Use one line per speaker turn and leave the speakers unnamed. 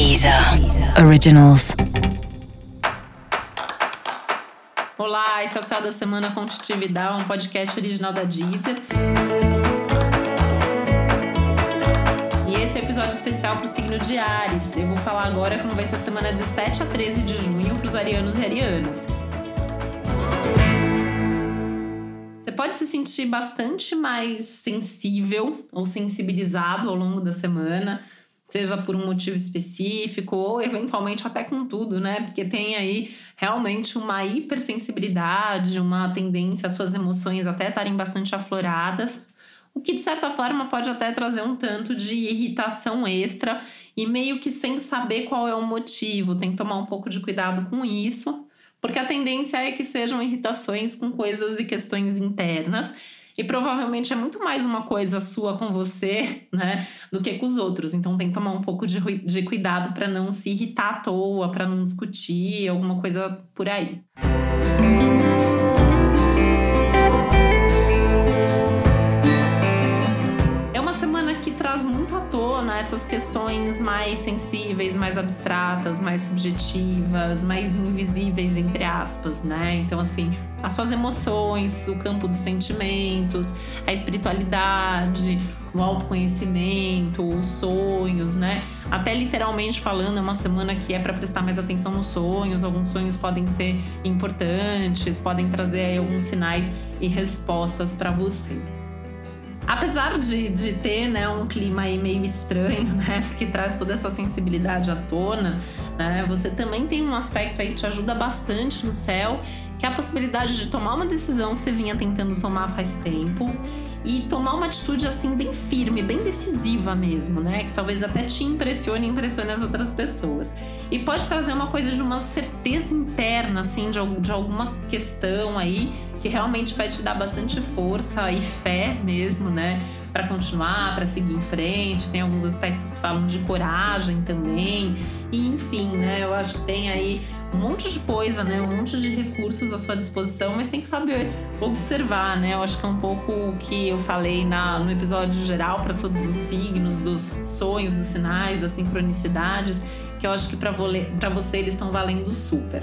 Deezer Originals.
Olá, esse é o Céu da Semana com Titi Vidal, um podcast original da Deezer. E esse é o um episódio especial para o signo de Ares. Eu vou falar agora como vai ser a semana de 7 a 13 de junho para os arianos e arianas. Você pode se sentir bastante mais sensível ou sensibilizado ao longo da semana seja por um motivo específico ou eventualmente até com tudo, né? Porque tem aí realmente uma hipersensibilidade, uma tendência às suas emoções até estarem bastante afloradas, o que de certa forma pode até trazer um tanto de irritação extra e meio que sem saber qual é o motivo, tem que tomar um pouco de cuidado com isso, porque a tendência é que sejam irritações com coisas e questões internas e provavelmente é muito mais uma coisa sua com você, né, do que com os outros. Então tem que tomar um pouco de, de cuidado para não se irritar à toa, para não discutir alguma coisa por aí. traz à tona essas questões mais sensíveis, mais abstratas, mais subjetivas, mais invisíveis, entre aspas, né? Então, assim, as suas emoções, o campo dos sentimentos, a espiritualidade, o autoconhecimento, os sonhos, né? Até literalmente falando, é uma semana que é para prestar mais atenção nos sonhos. Alguns sonhos podem ser importantes, podem trazer alguns sinais e respostas para você. Apesar de, de ter né, um clima meio estranho, né? Porque traz toda essa sensibilidade à tona, né? Você também tem um aspecto aí que te ajuda bastante no céu, que é a possibilidade de tomar uma decisão que você vinha tentando tomar faz tempo e tomar uma atitude assim bem firme, bem decisiva mesmo, né? Que talvez até te impressione e impressione as outras pessoas. E pode trazer uma coisa de uma certeza interna, assim, de, de alguma questão aí que realmente vai te dar bastante força e fé mesmo, né? Para continuar, para seguir em frente. Tem alguns aspectos que falam de coragem também. E enfim, né? Eu acho que tem aí um monte de coisa, né? Um monte de recursos à sua disposição, mas tem que saber observar, né? Eu acho que é um pouco o que eu falei na, no episódio geral para todos os signos, dos sonhos, dos sinais, das sincronicidades, que eu acho que para você eles estão valendo super.